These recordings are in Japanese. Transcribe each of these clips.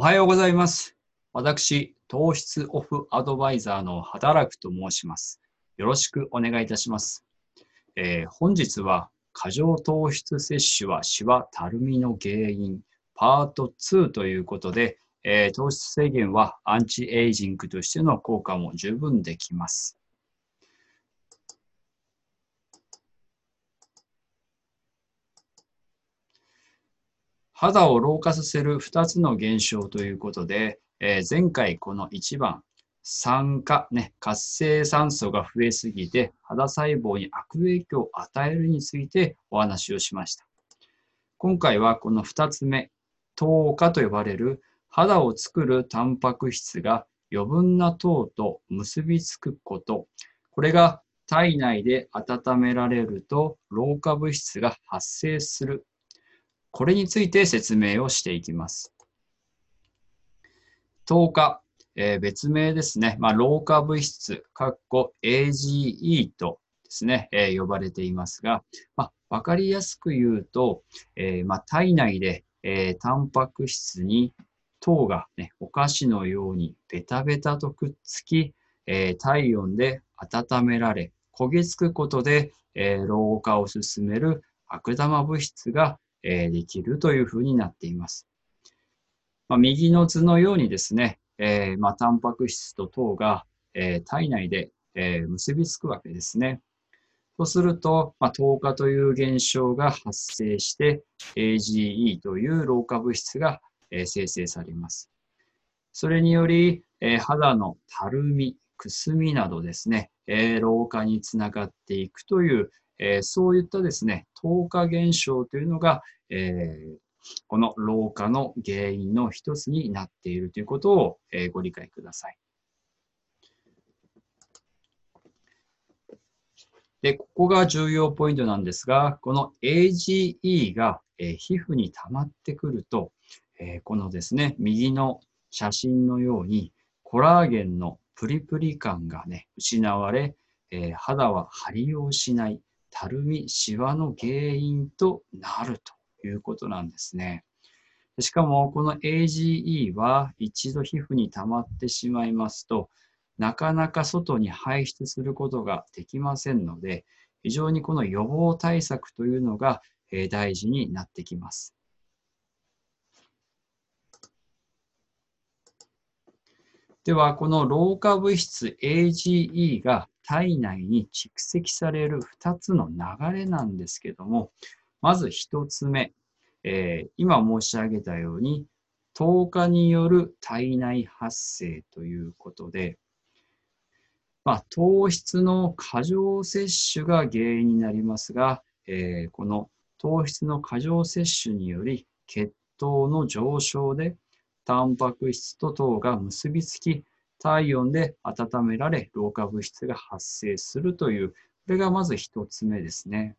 おはようございます。私、糖質オフアドバイザーの働くと申します。よろしくお願いいたします。えー本日は、過剰糖質摂取はシワたるみの原因、パート2ということで、えー糖質制限はアンチエイジングとしての効果も十分できます。肌を老化させる2つの現象ということで、えー前回この1番、酸化、ね、活性酸素が増えすぎて肌細胞に悪影響を与えるについてお話をしました。今回はこの2つ目、糖化と呼ばれる肌を作るタンパク質が余分な糖と結びつくこと、これが体内で温められると老化物質が発生するこれについて説明をしていきます。糖化、えー別名ですね。まあ、老化物質、かっこ AGE とですね、えー呼ばれていますが、まあ、わかりやすく言うと、えーまあ、体内で、えタンパク質に糖が、ね、お菓子のようにベタベタとくっつき、え体温で温められ、焦げつくことで、え老化を進める悪玉物質が、えーできるというふうになっています。まあ、右の図のようにですね、えーまあ、タンパク質と糖が、えー体内で、え結びつくわけですね。そうすると、まあ、糖化という現象が発生して、AGE という老化物質が、え生成されます。それにより、え肌のたるみ、くすみなどですね、え老化につながっていくという、えーそういったですね、糖化現象というのが、えーこの老化の原因の一つになっているということを、えーご理解ください。で、ここが重要ポイントなんですが、この AGE が、えー皮膚に溜まってくると、えーこのですね、右の写真のように、コラーゲンのプリプリ感がね、失われ、えー肌は張りを失い、たるみ、シワの原因となるということなんですね。しかも、この AGE は一度皮膚に溜まってしまいますと、なかなか外に排出することができませんので、非常にこの予防対策というのが大事になってきます。では、この老化物質 AGE が体内に蓄積される2つの流れなんですけども、まず1つ目、えー今申し上げたように、糖化による体内発生ということで、まあ、糖質の過剰摂取が原因になりますが、えーこの糖質の過剰摂取により血糖の上昇でタンパク質と糖が結びつき体温で温められ老化物質が発生するというこれがまず一つ目ですね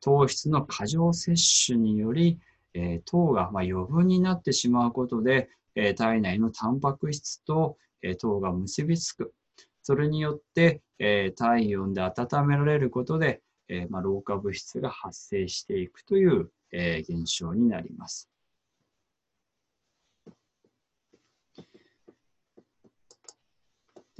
糖質の過剰摂取により、えー糖がまあ余分になってしまうことで、えー体内のタンパク質と、えー糖が結びつくそれによって、えー体温で温められることで、えーまあ、老化物質が発生していくという、えー現象になります。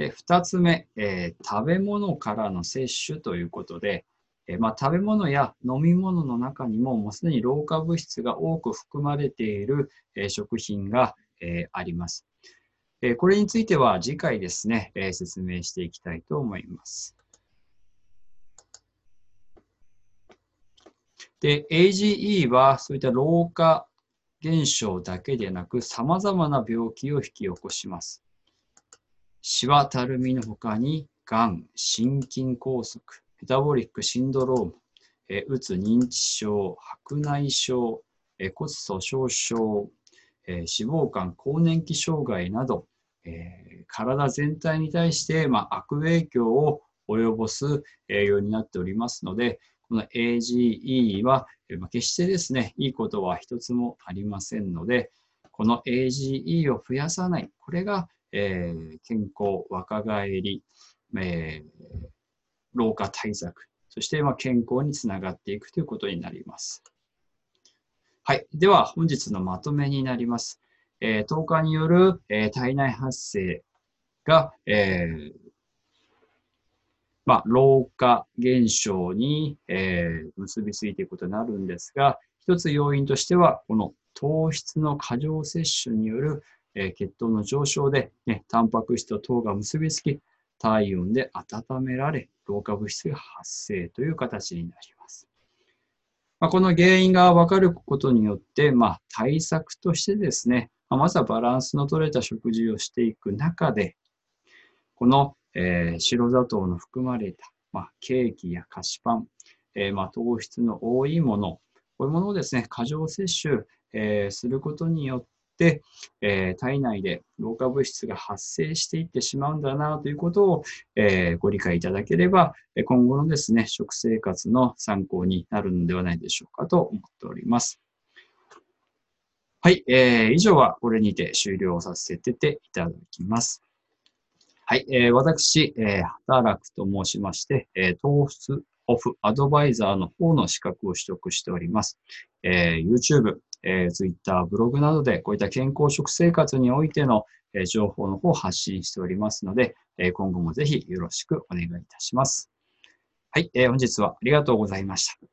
で、二つ目、えー食べ物からの摂取ということで、えーまあ、食べ物や飲み物の中にももうすでに老化物質が多く含まれている、えー食品が、えあります。えこれについては次回ですね、え説明していきたいと思います。で、AGE はそういった老化現象だけでなく、様々な病気を引き起こします。シワたるみの他に、がん、心筋梗塞、メタボリックシンドローム、えうつ認知症、白内障、え骨粗鬆症、え脂肪肝、更年期障害など、えー体全体に対して、まあ、悪影響を及ぼす、えーようになっておりますので、この AGE は、まあ決してですね、いいことは一つもありませんので、この AGE を増やさない、これが、えー健康、若返り、えー老化対策、そしてまあ健康につながっていくということになります。はい。では、本日のまとめになります。えー、糖化による、えー、体内発生が、えー、まあ、老化現象に、えー、結びついていくことになるんですが、一つ要因としては、この糖質の過剰摂取による、え、血糖の上昇で、ね、タンパク質と糖が結びつき、体温で温められ、老化物質が発生という形になります。まあ、この原因が分かることによって、まあ、対策としてですね、まあ、まずはバランスの取れた食事をしていく中で、この、えー、白砂糖の含まれた、まあ、ケーキや菓子パン、えー、まあ、糖質の多いもの、こういうものをですね、過剰摂取、えー、することによっ、えー、体内で老化物質が発生していってしまうんだなということを、えー、ご理解いただければ、今後のですね、食生活の参考になるのではないでしょうかと思っております。はい、えー、以上はこれにて終了させていただきます。はい、えー、私、えー、働くと申しまして、えー、糖質オフアドバイザーの方の資格を取得しております。えー、YouTube、えー、Twitter、ブログなどでこういった健康食生活においての、えー、情報の方を発信しておりますので、えー、今後もぜひよろしくお願いいたします。はい、えー、本日はありがとうございました。